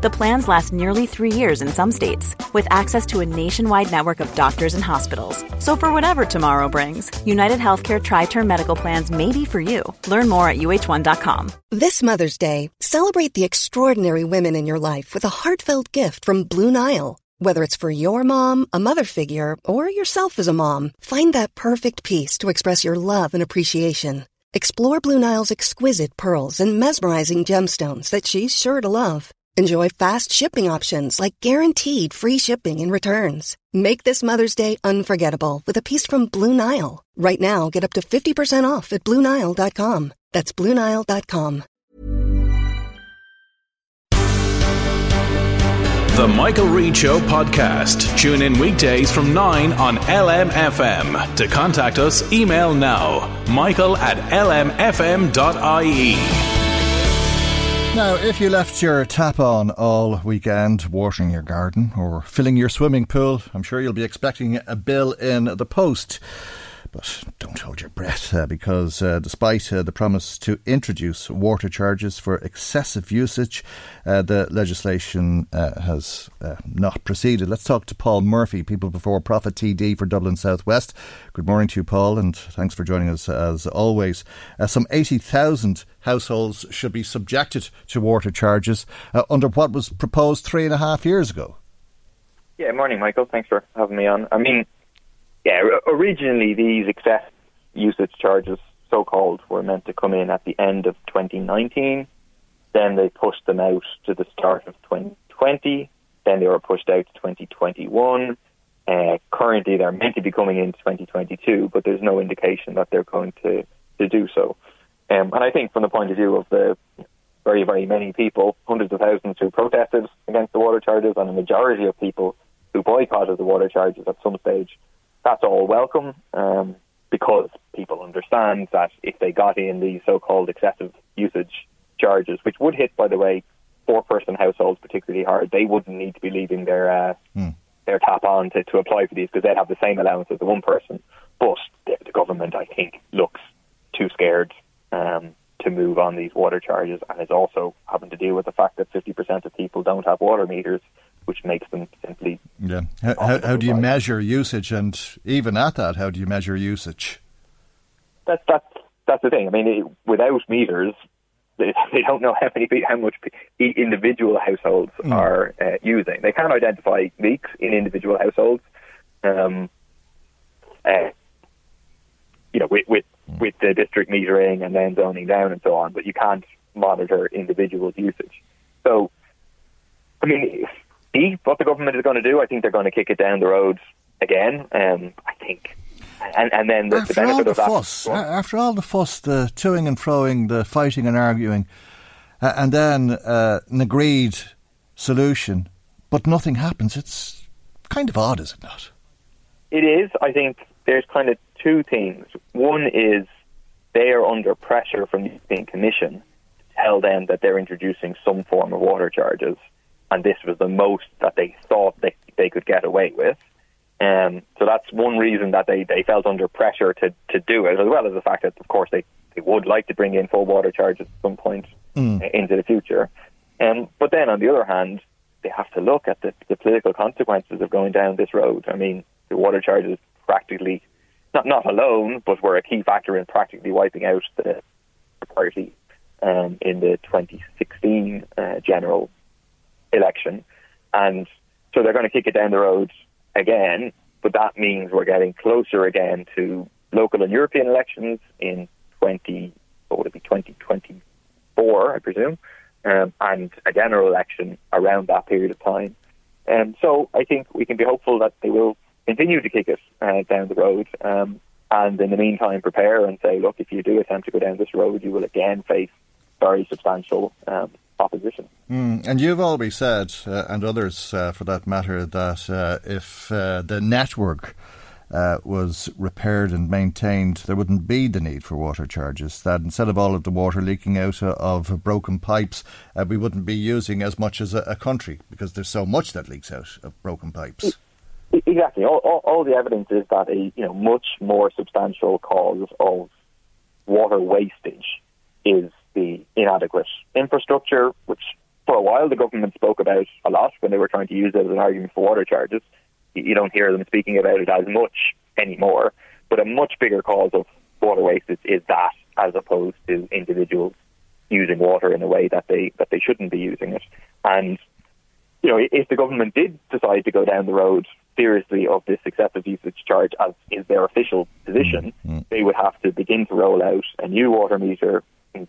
The plans last nearly three years in some states, with access to a nationwide network of doctors and hospitals. So, for whatever tomorrow brings, United Healthcare Tri Term Medical Plans may be for you. Learn more at uhone.com. This Mother's Day, celebrate the extraordinary women in your life with a heartfelt gift from Blue Nile. Whether it's for your mom, a mother figure, or yourself as a mom, find that perfect piece to express your love and appreciation. Explore Blue Nile's exquisite pearls and mesmerizing gemstones that she's sure to love. Enjoy fast shipping options like guaranteed free shipping and returns. Make this Mother's Day unforgettable with a piece from Blue Nile. Right now, get up to 50% off at BlueNile.com. That's BlueNile.com. The Michael Reade Show podcast. Tune in weekdays from 9 on LMFM. To contact us, email now michael at lmfm.ie. Now, if you left your tap on all weekend, watering your garden or filling your swimming pool, I'm sure you'll be expecting a bill in the post. But don't hold your breath uh, because uh, despite uh, the promise to introduce water charges for excessive usage, uh, the legislation uh, has uh, not proceeded. Let's talk to Paul Murphy, People Before Profit TD for Dublin Southwest. Good morning to you, Paul, and thanks for joining us as always. some 80,000 households should be subjected to water charges under what was proposed three and a half years ago. Yeah, morning, Michael. Thanks for having me on. I mean, yeah, originally these excess usage charges, so called, were meant to come in at the end of 2019. Then they pushed them out to the start of 2020. Then they were pushed out to 2021. Uh, currently, they're meant to be coming in 2022, but there's no indication that they're going to, to do so. Um, and I think, from the point of view of the very, very many people, hundreds of thousands who protested against the water charges, and a majority of people who boycotted the water charges at some stage, that's all welcome um, because people understand that if they got in these so-called excessive usage charges, which would hit, by the way, four-person households particularly hard, they wouldn't need to be leaving their uh, mm. their tap on to, to apply for these because they'd have the same allowance as the one person. But the, the government, I think, looks too scared um, to move on these water charges and is also having to deal with the fact that 50% of people don't have water meters which makes them simply. Yeah. How, how, how do you measure usage, and even at that, how do you measure usage? That's that's that's the thing. I mean, it, without meters, they, they don't know how many how much individual households mm. are uh, using. They can't identify leaks in individual households. Um, uh, you know, with with, mm. with the district metering and then zoning down and so on, but you can't monitor individual usage. So, I mean, see what the government is going to do. I think they're going to kick it down the road again. Um, I think. And, and then the, after the all the fuss, after all the fuss, the toing and froing, the fighting and arguing, uh, and then uh, an agreed solution, but nothing happens. It's kind of odd, is it not? It is. I think there's kind of two things. One is they are under pressure from the European Commission to tell them that they're introducing some form of water charges and this was the most that they thought they, they could get away with. Um, so that's one reason that they, they felt under pressure to, to do it, as well as the fact that, of course, they, they would like to bring in full water charges at some point mm. into the future. Um, but then, on the other hand, they have to look at the, the political consequences of going down this road. I mean, the water charges practically, not not alone, but were a key factor in practically wiping out the party um, in the 2016 uh, general election. And so they're going to kick it down the road again, but that means we're getting closer again to local and European elections in 20, what would it be, 2024, I presume, um, and a general election around that period of time. And um, so I think we can be hopeful that they will continue to kick it uh, down the road. Um, and in the meantime, prepare and say, look, if you do attempt to go down this road, you will again face very substantial um, opposition. Mm, and you've always said, uh, and others uh, for that matter, that uh, if uh, the network uh, was repaired and maintained, there wouldn't be the need for water charges. That instead of all of the water leaking out of broken pipes, uh, we wouldn't be using as much as a, a, country because there's so much that leaks out of broken pipes. Exactly. All, all, all the evidence is that a you know much more substantial cause of water wastage is the inadequate infrastructure, which for a while the government spoke about a lot when they were trying to use it as an argument for water charges. You don't hear them speaking about it as much anymore. But a much bigger cause of water wastage is that, as opposed to individuals using water in a way that they that they shouldn't be using it. And you know, if the government did decide to go down the road seriously of this excessive usage charge, as is their official position, mm-hmm. they would have to begin to roll out a new water meter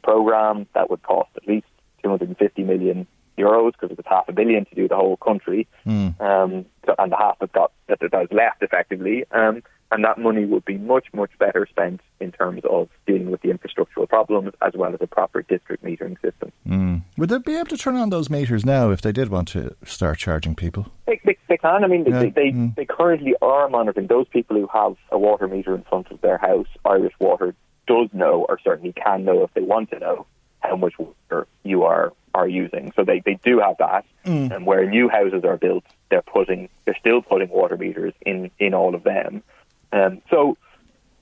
program that would cost at least 250 million euros because it was half a billion to do the whole country, mm. um, and the half that got that, that was left effectively, um, and that money would be much much better spent in terms of dealing with the infrastructural problems as well as a proper district metering system. Mm. Would they be able to turn on those meters now if they did want to start charging people? They, they, they can. I mean, yeah. they they, mm. they currently are monitoring those people who have a water meter in front of their house. Irish Water does know, or certainly can know if they want to know how much water you are are using. So they, they do have that. Mm. And where new houses are built, they're putting they're still putting water meters in in all of them. Um, so,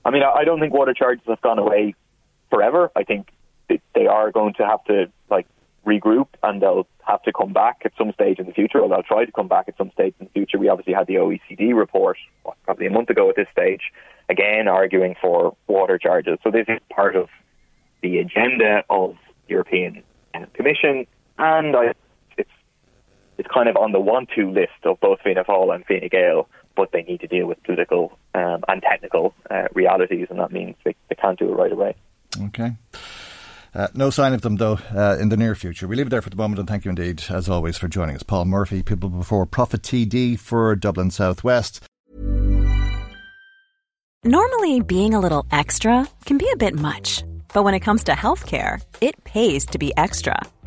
I mean, I, I don't think water charges have gone away forever. I think they are going to have to like regroup and they'll have to come back at some stage in the future, or they'll try to come back at some stage in the future. We obviously had the OECD report what, probably a month ago at this stage, again arguing for water charges. So this is part of the agenda of the European Commission, and I, it's it's kind of on the one to list of both Fianna Fáil and Fine Gael, but they need to deal with political um, and technical uh, realities, and that means they, they can't do it right away. Okay. Uh, no sign of them, though, uh, in the near future. We leave it there for the moment, and thank you indeed, as always, for joining us. Paul Murphy, People Before Profit TD for Dublin Southwest. Normally, being a little extra can be a bit much, but when it comes to healthcare, it pays to be extra